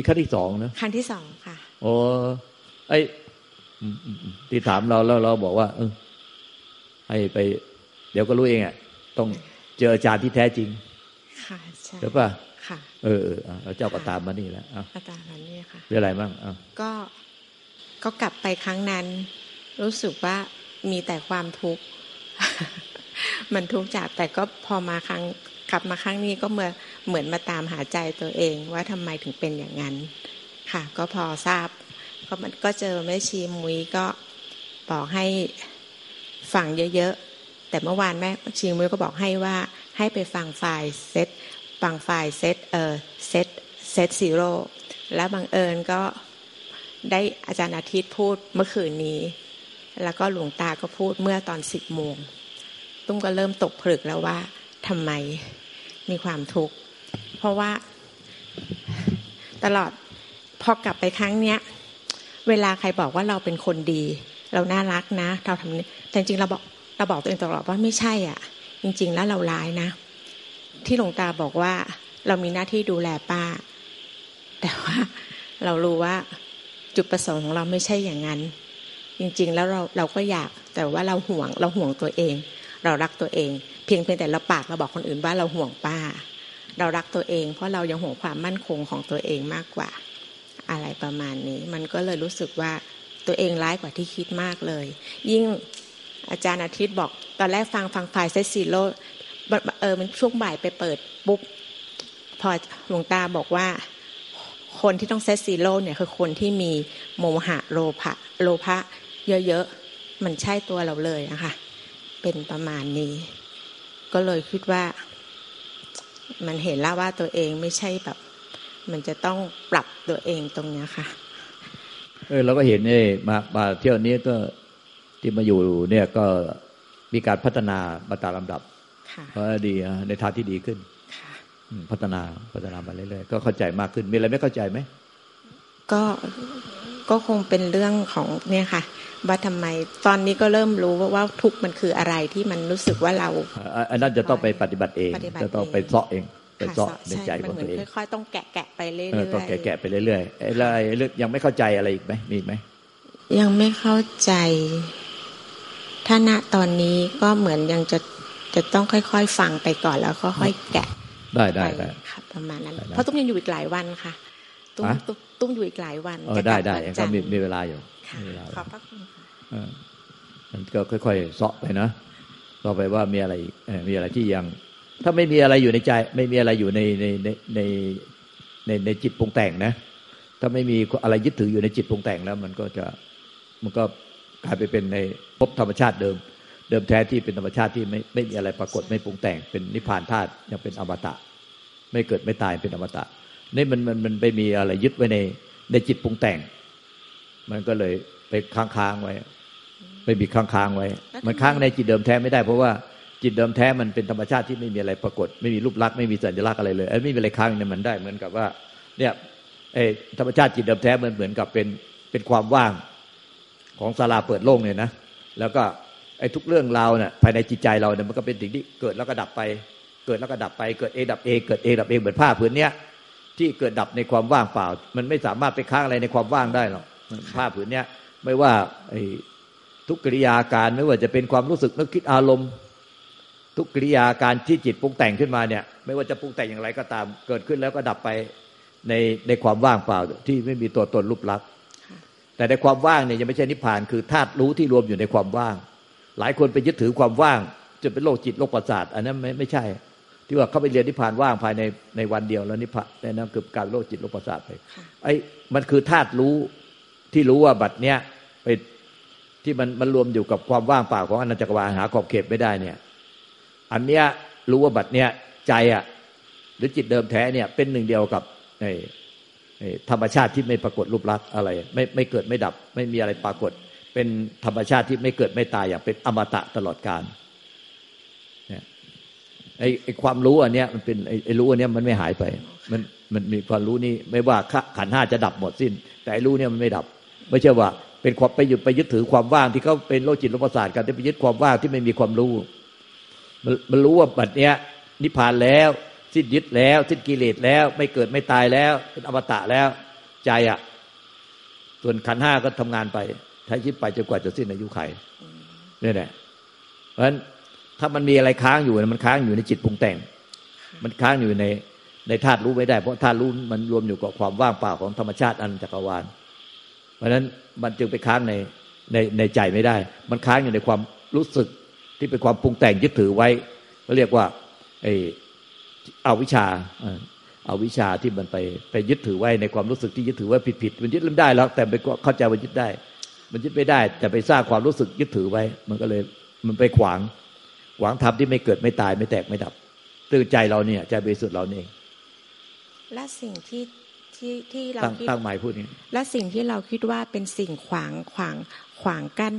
นี่ขั้นที่สองนะขั้นที่สองค่ะโอ้ไอที่ถามเราแล้วเราบอกว่า เออให้ไป เดี๋ยวก็รู้เองอะต้องเจออาจารย์ที่แท้จริง ค่ะใช่หรือป่ะค่ะ เออเออเราเจ้าก็ตามมานี่แล้วอาจารย์มานี่ค่ะเป็นอะไรบ้างอะก็ก็กลับไปครั้งนั้น รู้สึกว่ามีแต่ความทุกข์มันทุกข์จากแต่ก็พอมาครั้งกลับมาครั้งนี้ก็เมื่อ เหมือนมาตามหาใจตัวเองว่าทำไมถึงเป็นอย่างนั้น ค่ะ ก็พอทราบก็มันก็เจอแม่ชีมุ้ยก็บอกให้ฟังเยอะๆ แต่เมื่อวานแม่ชีมุ้ยก็บอกให้ว่าให้ไปฟังไฟล์เซตฟังไฟล์เซตเออเซตเซตซีโร่แล้วบังเอิญก็ได้อาจารย์อาทิตย์พูดเมื่อคืนนี้ แล้วก็หลวงตาก็พูดเมื่อตอนสิบโมง ตุ้มก็เริ่มตกผลึกแล้วว่าทำไมมีความทุกข์ เพราะว่าตลอดพอกลับไปครั้งเนี้ย เวลาใครบอกว่าเราเป็นคนดี เราน่ารักนะเราทำนี้แต่จริงเราบอกเราบอกตัวเองตลอดว่าไม่ใช่อะ จริง ๆ แล้วเราร้ายนะ ที่หลวงตาบอกว่า เรามีหน้าที่ดูแลป้า แต่ว่าเรารู้ว่าจุดประสงค์ของเราไม่ใช่อย่างนั้น จริง ๆ แล้วเราเราก็อยากแต่ว่าเราห่วง เราห่วงตัวเอง เรารักตัวเอง เพียงเพียงแต่เราปากเราบอกคนอื่นว่าเราห่วงป้า เรารักตัวเอง เพราะเรายังห่วงความมั่นคงของตัวเองมากกว่า อะไรประมาณนี้ มันก็เลยรู้สึกว่าตัวเองร้ายกว่าที่คิดมากเลย ยิ่งอาจารย์อาทิตย์บอก ตอนแรกฟังฟังไฟเซซิโลเออมันช่วงบ่ายไปเปิดปุ๊บพอหลวงตาบอกว่าคนที่ต้องเซตซีโร่เนี่ยคือคนที่มีโมหะโลภะโลภะเยอะๆ มันใช่ตัวเราเลยนะคะ เป็นประมาณนี้ ก็เลยคิดว่า มันเห็นแล้วว่าตัวเองไม่ใช่แบบ มันจะต้องปรับตัวเองตรงนี้ค่ะ เออเราก็เห็นเนี่ยมามาเที่ยวนี้ก็ที่มาอยู่เนี่ยก็มีการพัฒนาบัตาลำดับเพราะดีในทางที่ดีขึ้นพัฒนาพัฒนามาเรื่อยๆก็เข้าใจมากขึ้นมีอะไรไม่เข้าใจไหมก็ ก็คงเป็นเรื่องของเนี่ยค่ะ ว่าทำไมตอนนี้ก็เริ่มรู้ว่าว่าทุกมันคืออะไรที่มันรู้สึกว่าเราอันนั้นจะต้องไปปฏิบัติเองจะต้องไปเสาะเองไปเสาะในใจของตัวเองค่อยๆต้องแกะแกะไปเรื่อยๆต้องแกะแกะไปเรื่อยๆอะไรเรื่องยังไม่เข้าใจอะไรอีกไหมมีไหมยังไม่เข้าใจถ้าณตอนนี้ก็เหมือนยังจะจะต้องค่อยๆฟังไปก่อนแล้วค่อยๆแกะได้ได้ได้ค่ะประมาณนั้นเพราะต้องยังอยู่อีกหลายวันค่ะ ตุ้มตุ้มอยู่อีกหลายวันเออได้ได้ก็มีมีเวลาอยู่ขอบพระคุณค่ะมันก็ค่อยๆเสาะไปนะต่อไปว่ามีอะไรมีอะไรที่ยัง ถ้าไม่มีอะไรอยู่ในใจ ไม่มีอะไรอยู่ในในในในในในจิตปรุงแต่งนะ ถ้าไม่มีอะไรยึดถืออยู่ในจิตปรุงแต่งแล้ว มันก็จะมันก็กลายไปเป็นในภพธรรมชาติเดิม เดิมแท้ที่เป็นธรรมชาติที่ไม่ไม่มีอะไรปรากฏไม่ปรุงแต่งเป็นนิพพานธาตุยังเป็นอมตะ ไม่เกิดไม่ตายเป็นอมตะ นี่มันมันมันไปมีอะไรยึดไว้ในในจิตปรุงแต่ง มันก็เลยไปค้างค้างไว้ไปบีค้างค้างไว้ มันค้างในจิตเดิมแท้ไม่ได้เพราะว่าจิตเดิมแท้มันเป็นธรรมชาติที่ไม่มีอะไรปรากฏ ไม่มีรูปลักษณ์ไม่มีสัญลักษณ์อะไรเลยไอ้ไม่มีอะไรค้างเนี่ยมันได้เหมือนกับว่า เนี่ยไอ้ธรรมชาติจิตเดิมแท้มันเหมือนกับเป็นเป็นความว่างของศาลาเปิดโล่งเนี่ยนะแล้วก็ไอ้ทุกเรื่องราวเนี่ยภายในจิตใจเราเนี่ยมันก็เป็นสิ่งที่เกิดแล้วก็ดับไป เกิดแล้วก็ดับไปเกิดเอดับเอเกิดเอดับเอเหมือนผ้าผืนเนี้ย ที่เกิดดับในความว่างเปล่า มันไม่สามารถไปค้างอะไรในความว่างได้หรอกผ้าผืนเนี้ยไม่ว่าอทุกกิริยาการไม่ว่าจะเป็นความรู้สึกนึกคิดอารมณ์ ทุกกิริยาการที่จิตปรุงแต่งขึ้นมาเนี่ย ไม่ว่าจะปรุงแต่งอย่างไรก็ตามเกิดขึ้นแล้วก็ดับไปในในความว่างเปล่าที่ไม่มีตัวตนรูปลักษณ์แต่ในความว่างเนี่ยยังไม่ใช่นิพพานคือธาตุรู้ที่รวมอยู่ในความว่าง หลายคนไปยึดถือความว่างจนเป็นโรคจิตโรคประสาท อันนั้นไม่ไม่ใช่ ที่ว่าเขาไปเรียนนิพพานว่างภายในในวันเดียวแล้วนิพพานนั่นคือการโรคจิตโรคประสาทไปไอ้มันคือธาตุรู้ที่รู้ว่าบัดเนี้ยไปที่มันมันรวมอยู่กับความว่างเปล่าของอนันตจักรวาลหาขอบเขตไม่ได้เนี่ย อันเนี้ยรู้ว่าบัดเนี้ยใจอะหรือจิตเดิมแท้เนี่ยเป็นหนึ่งเดียวกับในธรรมชาติที่ไม่ปรากฏรูปลักษณ์อะไร ไม่ไม่เกิดไม่ดับ ไม่มีอะไรปรากฏ เป็นธรรมชาติที่ไม่เกิดไม่ตายอย่างเป็นอมตะตลอดกาลเนี่ย ไอ้ไอ้ความรู้อันเนี้ยมันเป็นไอ้รู้อันเนี้ยมันไม่หายไป มันมันมีความรู้นี้ไม่ว่าขันห้าจะดับหมดสิ้น แต่รู้เนี่ยมันไม่ดับ ไม่ใช่ว่าเป็นความไปยึดไปยึดถือความว่างที่เขาเป็นโลจิตโลประสาทกันที่ไปยึดความว่างที่ไม่มีความรู้ มันมันรู้ว่าบัดเนี้ยนิพพานแล้ว สิ้นยึดแล้ว สิ้นกิเลสแล้ว ไม่เกิดไม่ตายแล้ว เป็นอมตะแล้ว ใจอะ ส่วนขันห้าก็ทำงานไปใช้ชีวิตไปจนกว่าจะสิ้นอายุไขนี่แหละเพราะฉะนั้น ถ้ามันมีอะไรค้างอยู่มันค้างอยู่ในจิตปรุงแต่ง มันค้างอยู่ในในธาตุรู้ไม่ได้ เพราะธาตุรู้มันรวมอยู่กับความว่างเปล่าของธรรมชาติอันจักรวาล เพราะฉะนั้นมันจึงไปค้างในในในใจไม่ได้ มันค้างอยู่ในความรู้สึกที่เป็นความปรุงแต่งยึดถือไว้ก็เรียกว่าไอ้อาวิชาเอาวิชาที่มันไปไปยึดถือไว้ในความรู้สึกที่ยึดถือไว้ผิดผิดมันยึดไม่ได้แล้วแต่ไปเข้าใจว่ายึดได้ มันยึดไม่ได้แต่ไปสร้างความรู้สึกยึดถือไว้ มันก็เลยมันไปขวาง ขวางธรรมที่ไม่เกิดไม่ตายไม่แตกไม่ดับตื่นใจเราเนี่ยใจบริสุทธิ์เราเอง และสิ่งที่ที่ที่เราคิดตั้งหมายพูดนี้และสิ่งที่เราคิดว่าเป็นสิ่งขวางขวางขวางกั้น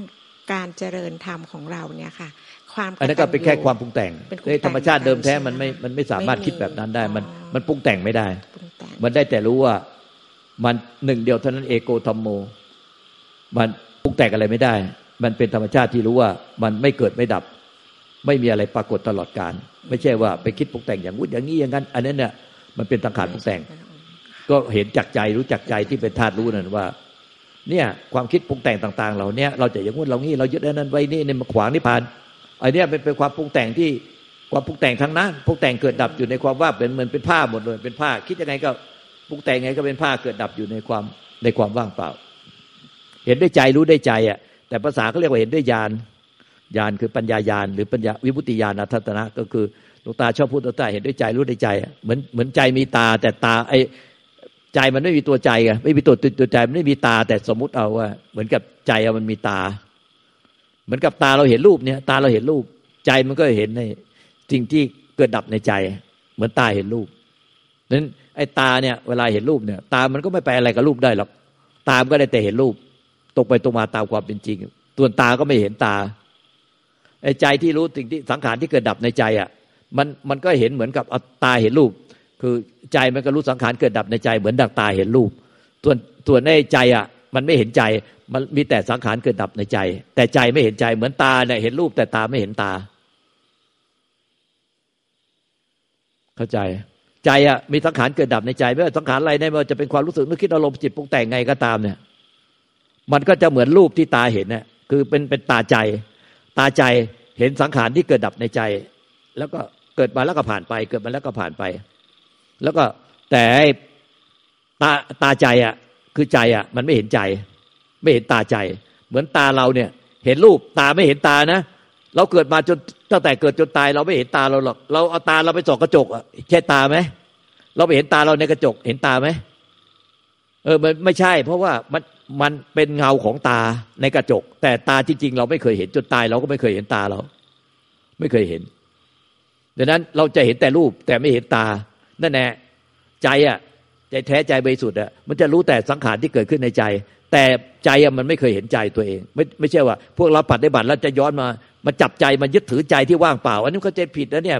การเจริญธรรมของเราเนี่ยค่ะ ความอันนั้นก็เป็นแค่ความปรุงแต่งในธรรมชาติเดิมแท้มันไม่มันไม่สามารถคิดแบบนั้นได้ มันมันปรุงแต่งไม่ได้ มันได้แต่รู้ว่ามันหนึ่งเดียวเท่านั้นเอโกธรรมโม มันปรุงแต่งอะไรไม่ได้ มันเป็นธรรมชาติที่รู้ว่ามันไม่เกิดไม่ดับ ไม่มีอะไรปรากฏตลอดการ ไม่ใช่ว่าไปคิดปรุงแต่งอย่างวุ้นอย่างนี้อย่างนั้น อันนั้นเนี่ยมันเป็นสังขารปรุงแต่ง ก็เห็นจักใจรู้จักใจที่เป็นธาตุรู้นั่นว่า เนี่ยความคิดปรุงแต่งต่างๆ เราเนี่ยเราจะอย่างงู้นเรางี้เรายึดนั้นไว้นี่เนี่ยมาขวางนิพพานไอ้นี่เป็นเป็นความปรุงแต่งที่ความปรุงแต่งทั้งนั้นปรุงแต่งเกิดดับอยู่ในความว่าเป็นเหมือนเป็นผ้าหมดเลยเป็นผ้า คิดยังไงก็ปรุงแต่งไงก็เป็นผ้าเกิดดับอยู่ในความในความว่างเปล่า เห็นด้วยใจรู้ได้ใจอะแต่ภาษาเขาเรียกว่าเห็นด้วยญาณ ญาณคือปัญญาญาณหรือปัญญาวิมุตติญาณทัตนะ ก็คือหลวงตาชอบพูดตัวตาเห็นด้วยใจรู้ด้วยใจ เหมือนเหมือนใจมีตา แต่ตาไอใจมันไม่มีตัวใจไงไม่มีตัวตัวใจมันไม่มีตา แต่สมมุติเอาว่า เหมือนกับใจมันมีตา เหมือนกับตาเราเห็นรูปเนี่ย ตาเราเห็นรูป ใจมันก็เห็นในสิ่งที่เกิดดับในใจ เหมือนตาเห็นรูปนั้นไอ้ตาเนี่ยเวลาเห็นรูปเนี่ย ตามันก็ไม่ไปอะไรกับรูปได้หรอกตามก็ได้แต่เห็นรูปตกไปตรงมาตามความเป็นจริงส่วนตาก็ไม่เห็นตา ไอ้ใจที่รู้สิ่งที่สังขารที่เกิดดับในใจอะมันมันก็เห็นเหมือนกับตาเห็นรูป คือใจมันก็รู้สังขารเกิดดับในใจ เหมือนดังตาเห็นรูป ส่วนส่วนในใจอะมันไม่เห็นใจมันมีแต่สังขารเกิดดับในใจ แต่ใจไม่เห็นใจเหมือนตาเนี่ยเห็นรูปแต่ตาไม่เห็นตา เข้าใจ ใจอะมีสังขารเกิดดับในใจไม่ว่าสังขารอะไรในมันจะเป็นความรู้สึกนึกคิดอารมณ์จิตปรุงแต่งไงก็ตามเนี่ย มันก็จะเหมือนรูปที่ตาเห็นเนี่ยคือเป็นเป็นตาใจ ตาใจเห็นสังขารที่เกิดดับในใจ แล้วก็เกิดมาแล้วก็ผ่านไป เกิดมาแล้วก็ผ่านไป แล้วก็แต่ตาตาใจอะคือใจอะ มันไม่เห็นใจ ไม่เห็นตาใจ เหมือนตาเราเนี่ย เห็นรูปตาไม่เห็นตานะเราเกิดมาจนตั้งแต่เกิดจนตาย เราไม่เห็นตาเราหรอกเราเอาตาเราไปส่องกระจกอะแค่ตาไหมเราไปเห็นตาเราในกระจก เห็นตาไหมเออมันไม่ใช่ เพราะว่ามัน มันเป็นเงาของตาในกระจก แต่ตาจริง ๆ เราไม่เคยเห็นจนตายเราก็ไม่เคยเห็นตาเรา ไม่เคยเห็นดังนั้นเราจะเห็นแต่รูปแต่ไม่เห็นตานั่นแหละใจอะใจแท้ใจบริสุทธิ์อะมันจะรู้แต่สังขารที่เกิดขึ้นในใจ แต่ใจอะมันไม่เคยเห็นใจตัวเอง ไม่ไม่ใช่ว่า พวกเราปฏิบัติแล้วจะย้อนมามาจับใจมายึดถือใจที่ว่างเปล่า อันนี้เขาใจผิดแล้วเนี่ย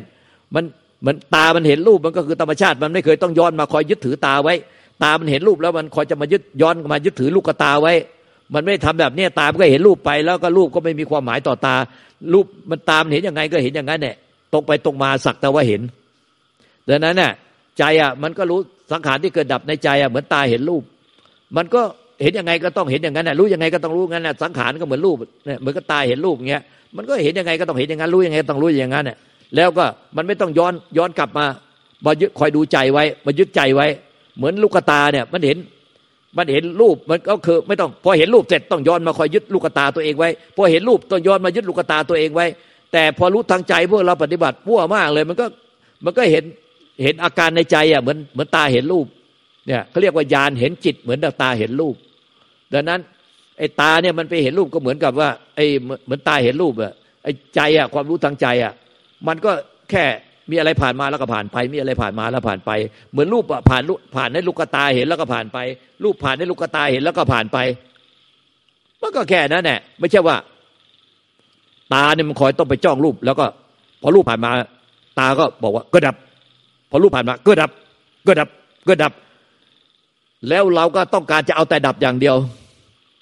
มันมันตามันเห็นรูปมันก็คือธรรมชาติ มันไม่เคยต้องย้อนมาคอยยึดถือตาไว้ ตามันเห็นรูปแล้วมันคอยจะมายึดย้อนมายึดถือลูกตาไว้ มันไม่ทำแบบนี้ตามันก็เห็นรูปไปแล้วก็รูปก็ไม่มีความหมายต่อตา รูปมันตามเห็นยังไงก็เห็นอย่างนั้นเนี่ยตรงไปตรงมาสักแต่ว่าเห็นดังนั้นน่ะใจอะมันก็รู้สังขารที่เกิดดับในใจอะเหมือนตาเห็นรูป มันก็เห็นยังไงก็ต้องเห็นอย่างนั้นน่ะรู้ยังไงก็ต้องรู้งั้นน่ะสังขารก็เหมือนรูปเนี่ยเหมือนกับตาเห็นรูปเงี้ยมันก็เห็นยังไงก็ต้องเห็นอย่างนั้นรู้ยังไงต้องรู้อย่างนั้นเนี่ยแล้วก็มันไม่ต้องย้อนย้อนกลับมามายึดคอยดูใจไว้มายึดใจไว้ เหมือนลูกตาเนี่ยมันเห็นมันเห็นรูปมันก็คือไม่ต้องพอเห็นรูปเสร็จต้องย้อนมาคอยยึดลูกตาตัวเองไว้พอเห็นรูปต้องย้อนมายึดลูกตาตัวเองไว้ แต่พอรู้ทางใจพวกเราปฏิบัติพั่วมากเลย มันก็มันก็เห็นเห็นอาการในใจอะเหมือนเหมือนตาเห็นรูปเนี่ยเขาเรียกว่าญาณเห็นจิตเหมือนตาเห็นรูป ดังนั้นไอ้ตาเนี่ยมันไปเห็นรูปก็เหมือนกับว่าไอ้เหมือนตาเห็นรูปอะไอ้ใจอะความรู้ทางใจอะมันก็แค่ มีอะไรผ่านมาแล้วก็ผ่านไป มีอะไรผ่านมาแล้วผ่านไป เหมือนรูปอะผ่านผ่านในลูกตาเห็นแล้วก็ผ่านไป รูปผ่านในลูกตาเห็นแล้วก็ผ่านไปมันก็แค่นั้นแหละไม่ใช่ว่า ตาเนี่ยมันคอยต้องไปจ้องรูป แล้วก็ พอรูปผ่านมา ตาก็บอกว่าก็ดับ พอรูปผ่านมาก็ดับ ก็ดับ ก็ดับ แล้วเราก็ต้องการจะเอาแต่ดับอย่างเดียว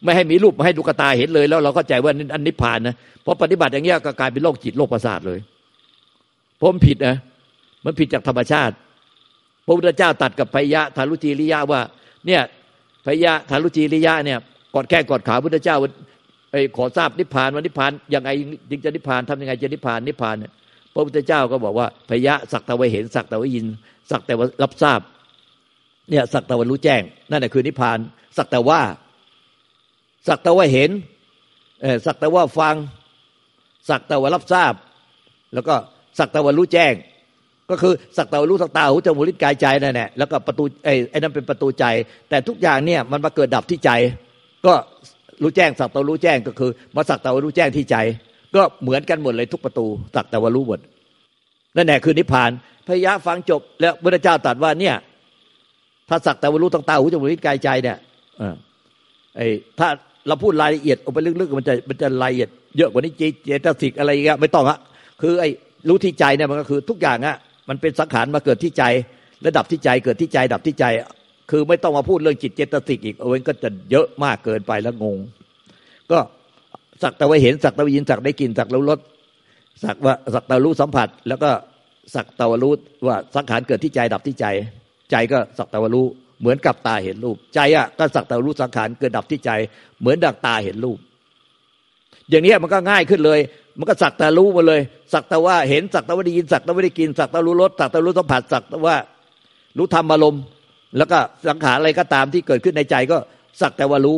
ไม่ให้มีรูปมาให้ลูกตาเห็นเลย แล้วเราก็ใจว่าอันนิพพานนะเพอปฏิบัติอย่างเงี้ยก็กลายเป็นโรคจิตโรคประสาทเลย เพราะมันผิดนะมันผิดจากธรรมชาติ พระพุทธเจ้าตัดกับพยะทารุจีริยะว่า เนี่ยพยะทารุจีริยะเนี่ยกอดแค่กอดขาพุทธเจ้าไอ้ขอทราบนิพพานวันนิพพานยังไงจึงจะนิพพานทำยังไงจะนิพพานนิพพานเนี่ยพระพุทธเจ้าก็บอกว่าพยะสักแต่ว่าเห็นสักแต่ว่ายิน สักแต่ว่ารับทราบเนี่ยสักแต่ว่ารู้แจ้งนั่นแหละคือนิพพาน สักแต่ว่า สักแต่ว่าเห็นสักแต่ว่าฟัง สักแต่ว่ารับทราบ แล้วก็ สักต่ว่ารู้แจ้ง ก็คือสักต่ว่ารู้สักตาหูจมูกลิ้นกายใจนั่นแหละแล้วก็ประตูไอ้ไอ้นั่นเป็นประตูใจ แต่ทุกอย่างเนี่ยมันมาเกิดดับที่ใจ ก็รู้แจ้งสักแต่รู้แจ้งก็คือ มาสักต่ว่ารู้แจ้งที่ใจ ก็เหมือนกันหมดเลยทุกประตูสักต่ว่ารู้หมดนั่นแหละคือนิพพานพยะฟังจบ แล้วพระเจ้าตรัสว่าเนี่ย ถ้าสักแต่ว่ารู้ตั้งตาหูจมูกลิ้นกายใจเนี่ยไอ้ถ้าเราพูดรายละเอียดออกไปลึกๆมันจะมันจะรายละเอียดเยอะกว่านี้เจตสิกอะไรอย่างเงี้ยไม่ต้องอะคือไอ้ รู้ที่ใจเนี่ยมันก็คือทุกอย่างอะมันเป็นสังขารมาเกิดที่ใจ ระดับที่ใจเกิดที่ใจ ดับที่ใจ คือไม่ต้องมาพูดเรื่องจิตเจตสิกอีกเอาไว้ก็จะเยอะมากเกินไปแล้วงง ก็สักแต่ว่าเห็นสักแต่ว่ายินสักได้กินสักรู้รสสักว่าสักแต่รู้สัมผัส แล้วก็สักแต่ว่ารู้ว่าสังขารเกิดที่ใจดับที่ใจ ใจก็สักแต่ว่ารู้เหมือนกับตาเห็นรูป ใจอะก็สักแต่รู้สังขารเกิดดับที่ใจ เหมือนดังตาเห็นรูป อย่างนี้มันก็ง่ายขึ้นเลย มันก็สักแต่รู้มาเลย สักแต่ว่าเห็นสักแต่ว่าได้ยินสักแต่ว่าได้กินสักแต่รู้รสสักแต่รู้สัมผัสสักแต่ว่ารู้ธรรมอารมณ์แล้วก็สังขารอะไรก็ตามที่เกิดขึ้นในใจก็สักแต่ว่ารู้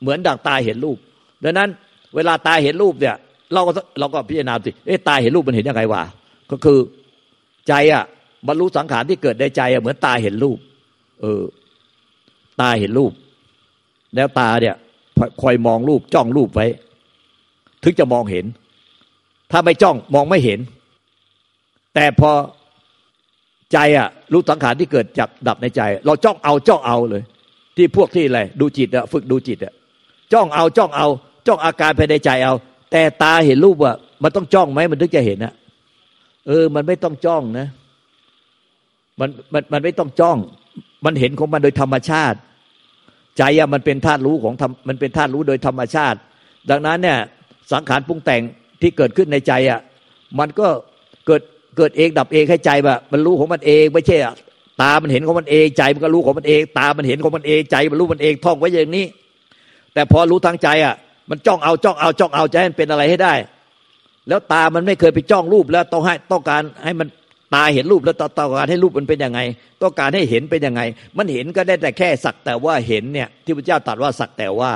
เหมือนดังตาเห็นรูปดังนั้น เวลาตาเห็นรูปเนี่ย เราก็เราก็พิจารณาสิเอ๊ะตาเห็นรูปมันเห็นยังไงวะก็คือใจอะบรรลุสังขารที่เกิดในใจอะเหมือนตาเห็นรูป เออ ตาเห็นรูป แล้วตาเนี่ยคอยมองรูปจ้องรูปไว้ ถึงจะมองเห็น ถ้าไม่จ้องมองไม่เห็น แต่พอใจอะรู้สังขารที่เกิดจากดับในใจ เราจ้องเอาจ้องเอาเลย ที่พวกที่อะไรดูจิตอะฝึกดูจิตอะจ้องเอาจ้องเอา จ้องอาการภายในใจเอา แต่ตาเห็นรูปว่ามันต้องจ้องไหมมันถึงจะเห็นนะเออ มันไม่ต้องจ้องนะ มันมันมันไม่ต้องจ้อง มันเห็นของมันโดยธรรมชาติ ใจอะมันเป็นธาตุรู้ของธรรมมันเป็นธาตุรู้โดยธรรมชาติ ดังนั้นเนี่ย สังขารปรุงแต่ง ที่เกิดขึ้นในใจอะมันก็เกิดเกิดเองดับเองให้ใจแบบมันรู้ของมันเองไม่ใช่ตามันเห็นของมันเองใจมันก็รู้ของมันเอง ตามันเห็นของมันเองใจมันรู้มันเองท่องไว้อย่างนี้ แต่พอรู้ทางใจอะ มันจ้องเอาจ้องเอาจ้องเอาใจให้เป็นอะไรให้ได้ แล้วตามันไม่เคยไปจ้องรูปแล้วต้องให้ต้องการให้มันตาเห็นรูปแล้วต้องการให้รูปมันเป็นยังไง ต้องการให้เห็นเป็นยังไง มันเห็นก็ได้แต่แค่สักแต่ว่าเห็นเนี่ยที่พระเจ้าตรัสว่าสักแต่ว่า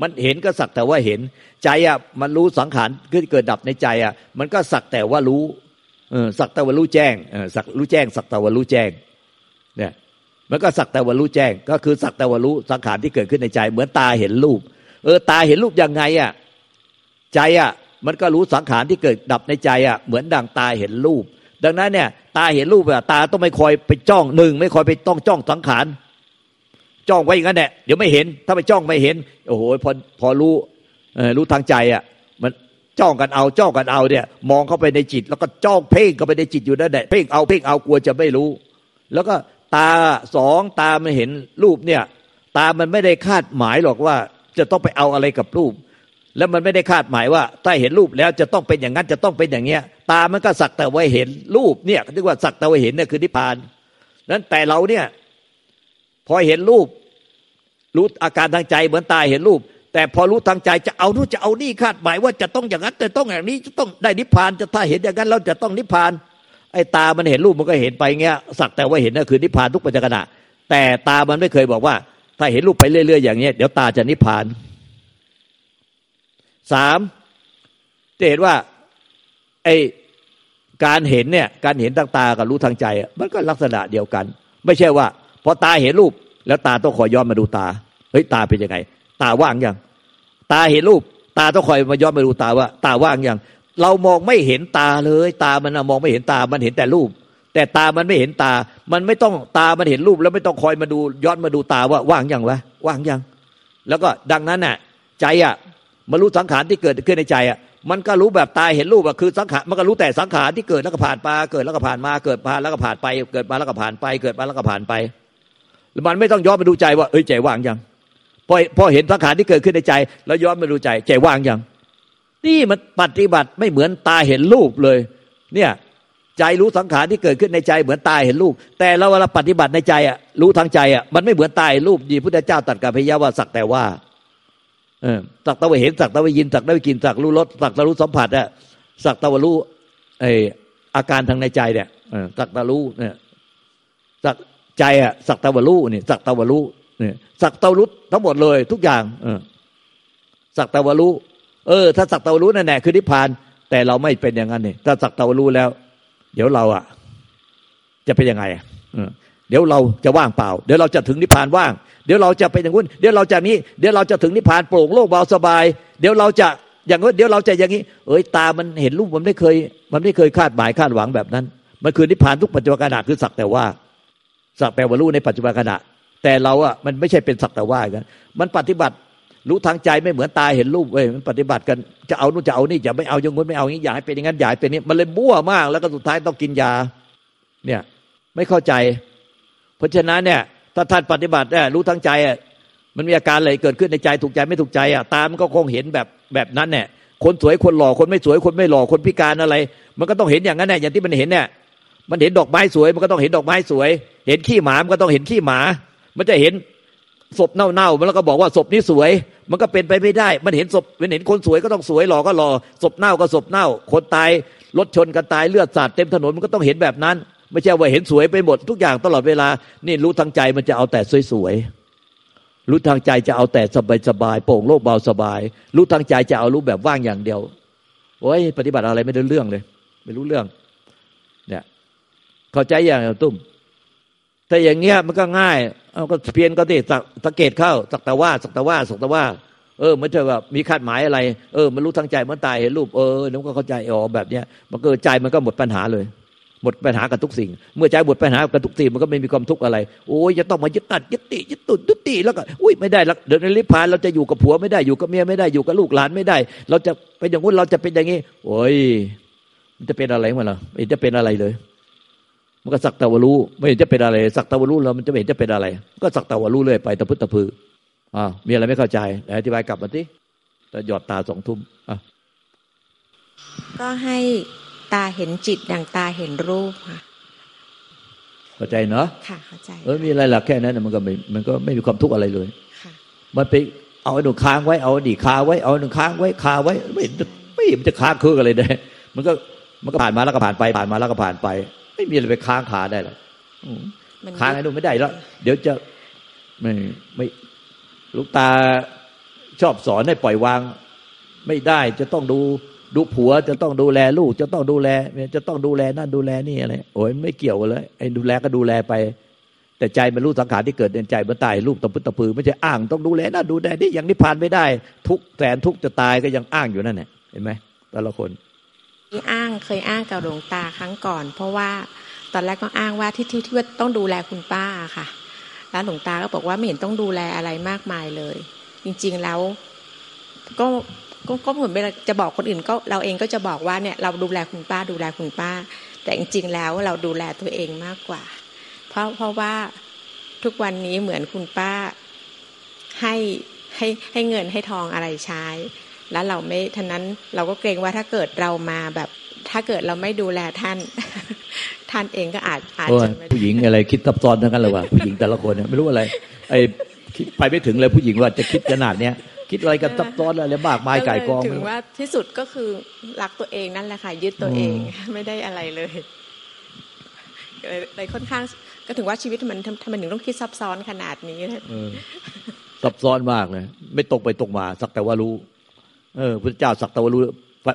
มันเห็นก็สักแต่ว่าเห็น ใจอะมันรู้สังขารที่เกิดดับในใจอะ มันก็สักแต่ว่ารู้สักแต่ว่ารู้แจ้งสักรู้แจ้ง สักแต่ว่ารู้แจ้ง เนี่ยมันก็สักแต่ว่ารู้แจ้ง ก็คือสักแต่ว่ารู้สังขารที่เกิดขึ้นในใจ เหมือนตาเห็นรูป เออตาเห็นรูปยังไงอะใจอะมันก็รู้สังขารที่เกิดดับในใจอะเหมือนดังตาเห็นรูป ดังนั้นเนี่ย ตาเห็นรูปอะตาต้องไม่คอยไปจ้องหนึ่งไม่คอยไปต้องจ้องสังขาร จ้องไว้อย่างนั้นแหละเดี๋ยวไม่เห็น ถ้าไปจ้องไม่เห็น โอ้โหพอพอรู้รู้ทางใจอะ มันจ้องกันเอาจ้องกันเอาเนี่ย มองเข้าไปในจิต แล้วก็จ้องเพ่งเข้าไปในจิตอยู่นั่นแหละเพ่งเอาเพ่งเอากลัวจะไม่รู้ แล้วก็ตาสองตามันเห็นรูปเนี่ย ตามันไม่ได้คาดหมายหรอกว่า จะต้องไปเอาอะไรกับรูป แล้วมันไม่ได้คาดหมายว่า ถ้าเห็นรูปแล้วจะต้องเป็นอย่างนั้นจะต้องเป็นอย่างเงี้ย ตามันก็สักแต่ว่าเห็นรูปเนี่ยเรียกว่าสักแต่ว่าเห็นเนี่ยคือนิพพานนั้นแต่เราเนี่ยพอเห็นรูป รู้อาการทางใจเหมือนตาเห็นรูป แต่พอรู้ทางใจจะเอานู่นจะเอานี่คาดหมายว่าจะต้องอย่างนั้นจะต้องอย่างนี้จะต้องได้นิพพานจะถ้าเห็นอย่างนั้นเราจะต้องนิพพาน ไอ้ตามันเห็นรูปมันก็เห็นไปเงี้ยสักแต่ว่าเห็นนั่นคือนิพพานทุกปัจจุบันแต่ตามันไม่เคยบอกว่า ถ้าเห็นรูปไปเรื่อยๆอย่างเงี้ยเดี๋ยวตาจะนิพพานสามจะเห็นว่าไอ้การเห็นเนี่ยการเห็นทางตากับรู้ทางใจ มันก็ลักษณะเดียวกัน ไม่ใช่ว่า พอตาเห็นรูป แล้วตาต้องคอยย้อนมาดูตา เฮ้ยตาเป็นยังไง ตาว่างยัง ตาเห็นรูป ตาต้องคอยมาย้อนมาดูตาว่า ตาว่างยัง เรามองไม่เห็นตาเลย ตามันมองไม่เห็นตา มันเห็นแต่รูป แต่ตามันไม่เห็นตา มันไม่ต้องตา มันเห็นรูป แล้วไม่ต้องคอยมาดูย้อนมาดูตาว่าว่างยังวะ ว่างยัง แล้วก็ดังนั้นน่ะ ใจอะมารู้สังขารที่เกิดขึ้นในใจอะมันก็รู้แบบตายเห็นรูปอะคือสังขารมันก็รู้แต่สังขารที่เกิดแล้วก็ผ่านไปเกิดแล้วก็ผ่านมาเกิดผ่านแล้วก็ผ่านไป เกิดมาแล้วก็ผ่านไป เกิดมาแล้วก็ผ่านไป มันไม่ต้องย้อนไปดูใจว่าเอ้ยใจว่างยังพอพอเห็นสังขารที่เกิดขึ้นในใจ แล้วย้อนไปดูใจ ใจว่างยัง นี่มันปฏิบัติไม่เหมือนตาเห็นรูปเลย เนี่ยใจรู้สังขารที่เกิดขึ้นในใจเหมือนตายเห็นรูป แต่เราเวลาปฏิบัติในใจอะรู้ทางใจอะมันไม่เหมือนตายรูปดีพุทธเจ้าตรัสกับพยาว่าสักแต่ว่าเออสักตะวันเห็นสักตะวันยินสักตะวันกินสักรู้รสสักตะรู้สัมผัสอะสักตะวันรู้ไออาการทางในใจเนี่ยสักตะรู้เนี่ยสัก ใจอะสักตะวรู้นี่สักตะวรู้เนี่ยสักตะรู้ทั้งหมดเลยทุกอย่าง เออสักตะวรู้เออ ถ้าสักตะวรู้นั่นแหละคือนิพพาน แต่เราไม่เป็นอย่างนั้นนี่ถ้าสักตะวรู้แล้ว เดี๋ยวเราอะจะเป็นยังไงอะเดี๋ยวเราจะว่างเปล่า เดี๋ยวเราจะถึงนิพพานว่าง เดี๋ยวเราจะเป็นอย่างนู้นเดี๋ยวเราจะนี้ เดี๋ยวเราจะถึงนิพพานโปร่งโล่งเบาสบาย เดี๋ยวเราจะอย่างนู้นเดี๋ยวเราจะอย่างนี้ เอ้ยตามันเห็นรูปมันไม่เคย มันไม่เคยคาดหมายคาดหวังแบบนั้น มันคือนิพพานทุกปัจจุบันขณะคือสักแต่ว่า สักแต่ว่ารู้ในปัจจุบันขณะ แต่เราอะมันไม่ใช่เป็นสักแต่ว่ากันมันปฏิบัติรู้ทางใจไม่เหมือนตาเห็นรูปเว้ยมันปฏิบัติกันจะเอานู่นจะเอานี่จะไม่เอาอย่างงู้นไม่เอาอย่างนี้อยากให้เป็นอย่างนั้นอยากให้เป็นนี้มันเลยมั่วมาก แล้วก็สุดท้ายต้องกินยา เนี่ยไม่เข้าใจ เพราะฉะนั้นเนี่ย ถ้าท่านปฏิบัติเนี่ยรู้ทางใจอะมันมีอาการอะไรเกิดขึ้นในใจถูกใจไม่ถูกใจอะตามันก็คงเห็นแบบแบบนั้นเนี่ยคนสวยคนหล่อคนไม่สวยคนไม่หล่อคนพิการอะไร มันก็ต้องเห็นอย่างนั้นแหละอย่างที่มันเห็นเนี่ย มันเห็นดอกไม้สวย มันก็ต้องเห็นดอกไม้สวย เห็นขี้หมา มันก็ต้องเห็นขี้หมา มันจะเห็นศพเน่าๆมันแล้วก็บอกว่าศพนี้สวย มันก็เป็นไปไม่ได้ มันเห็นศพมันเห็นคนสวยก็ต้องสวยหล่อก็หล่อศพเน่าก็ศพเน่า คนตายรถชนกันตายเลือดสาดเต็มถนนมันก็ต้องเห็นแบบนั้น ไม่ใช่ว่าเห็นสวยไปหมดทุกอย่างตลอดเวลา นี่รู้ทางใจมันจะเอาแต่สวยๆ รู้ทางใจจะเอาแต่สบายๆโปร่งโล่งเบาสบาย รู้ทางใจจะเอารู้แบบว่างอย่างเดียวโอ้ยปฏิบัติอะไรไม่ได้เรื่องเลย ไม่รู้เรื่อง เข้าใจอย่างตุ้มถ้าอย่างเงี้ยมันก็ง่าย เอาก็เพียนก็ติสังเกตเข้าสักแต่ว่าสักแต่ว่าสักแต่ว่า เออ มันจะแบบมีคาดหมายอะไร เออ มันรู้ทางใจมันตายเห็นรูปเออน้องก็เข้าใจอ๋อแบบเนี้ย มันเกิดใจมันก็หมดปัญหาเลย หมดปัญหากับทุกสิ่ง เมื่อใจหมดปัญหากับทุกสิ่งมันก็ไม่มีความทุกข์อะไร โอ้ยจะต้องมายึดตัดยึดติยึดตุดยึดติแล้วก็อุ้ยไม่ได้แล้วเดินในลิพพานเราจะอยู่กับผัวไม่ได้อยู่กับเมียไม่ได้อยู่กับลูกหลานไม่ได้ เราจะเป็นอย่างนู้นเราจะเป็นอย่างนี้โอ้ยมันจะเป็นอะไรมาล่ะไม่จะเป็นอะไรเลย มันก็สักตะวรู้ไม่เห็นจะเป็นอะไร สักตะวรู้แล้วมันจะไม่เห็นจะเป็นอะไร ก็สักตะวรู้เลยไปตะพุตตะพืออ่ามีอะไรไม่เข้าใจอธิบายกลับมาสิแต่หยอดตาสองทุ่มอะก็ให้ตาเห็นจิตอย่างตาเห็นรูปค่ะเข้าใจเนาะค่ะเข้าใจเออมีอะไรหลักแค่นั้นมันก็ไม่มันก็ไม่มีความทุกข์อะไรเลยค่ะมันไปเอาหนึ่งค้างไว้เอาดีคาไว้เอาหนึ่งค้างไว้คาไว้ไม่ไม่มันจะค้างคืออะไรได้มันก็มันก็ผ่านมาแล้วก็ผ่านไปผ่านมาแล้วก็ผ่านไป ไม่มีอะไรไปค้างขาได้หรอกค้างให้ดูไม่ได้แล้วเดี๋ยวจะไม่ไม่ลูกตาชอบสอนให้ปล่อยวาง ไม่ได้จะต้องดูดูผัวจะต้องดูแลลูก จะต้องดูแลจะต้องดูแลนั่นดูแลนี่อะไรโอ้ยไม่เกี่ยวเลยไอ้ดูแลก็ดูแลไป แต่ใจมันรู้สังขารที่เกิดในใจมันตายรูปตะพึตะพือไม่ใช่อ้างต้องดูแลนั่นดูแลนี่อย่างนี้ผ่านไม่ได้ ทุกแสนทุกจะตายก็ยังอ้างอยู่นั่นแหละเห็นไหมแต่ละคน ที่อ้างเคยอ้างกับหลวงตาครั้งก่อน เพราะว่าตอนแรกก็อ้างว่าที่ที่ที่ว่าต้องดูแลคุณป้าค่ะ แล้วหลวงตาก็บอกว่าไม่เห็นต้องดูแลอะไรมากมายเลย จริงๆแล้วก็ก็ก็เหมือนจะบอกคนอื่นก็เราเองก็จะบอกว่าเนี่ยเราดูแลคุณป้าดูแลคุณป้า แต่จริงๆแล้วเราดูแลตัวเองมากกว่า เพราะเพราะว่าทุกวันนี้เหมือนคุณป้าให้ให้ให้เงินให้ทองอะไรใช้ แล้วเราไม่ท่านั้นเราก็เกรงว่าถ้าเกิดเรามาแบบ ถ้าเกิดเราไม่ดูแลท่าน ท่านเองก็อาจอาจจะผู้หญิงอะไรคิดซับซ้อนทั้งนั้นเลยว่าผู้หญิงแต่ละคนเนี่ยไม่รู้อะไรไอ้ไปไม่ถึงเลยผู้หญิงว่าจะคิดขนาดเนี้ยคิดอะไรกันซับซ้อนอะไรบากมายไก่กองถึงว่าที่สุดก็คือรักตัวเองนั่นแหละค่ะยึดตัวเองไม่ได้อะไรเลยเลยค่อนข้างก็ถึงว่าชีวิตมันทำไมถึงต้องคิดซับซ้อนขนาดนี้ซับซ้อนมากเลยไม่ตรงไปตรงมา สักแต่ว่ารู้ เออพระเจ้าสักตะวันรู้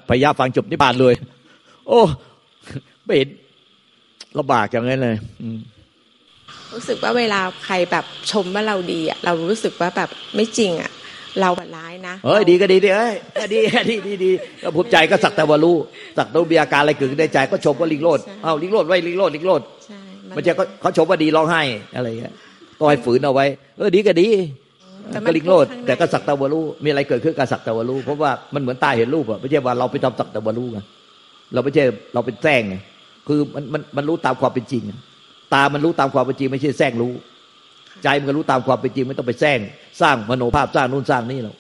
พยาฟังจบนิพพานเลย โอ้ไม่เห็นลำบากอย่างนั้นเลยรู้สึกว่าเวลาใครแบบชมว่าเราดีอะเรารู้สึกว่าแบบไม่จริงอะ เราแบบร้ายนะเอ้ยดีก็ดีดีเอ้ยดีดีดีดีก็ภูมิใจก็สักแต่ว่ารู้สักตัวมีอาการอะไรเกิดขึ้นในใจก็ชมว่าลิงโลดเอ้าลิงโลดไว้ลิงโลดลิงโลดมันจะเขาชมว่าดีร้องไห้อะไรเงี้ยก็ให้ฝืนเอาไว้ เออดีก็ดี ก็ลิงโลดแต่ก็สักตะวรู้มีอะไรเกิดขึ้นกับสักตะวรู้เพราะว่ามันเหมือนตาเห็นรูปอะไม่ใช่ว่าเราไปทำสักตะวรู้ไงเราไม่ใช่เราเป็นแซงไงคือมันมันมันรู้ตามความเป็นจริง ตามันรู้ตามความเป็นจริง ไม่ใช่แซงรู้ ใจมันก็รู้ตามความเป็นจริง ไม่ต้องไปแซงสร้างมโนภาพสร้างนู่นสร้างนี่หรอก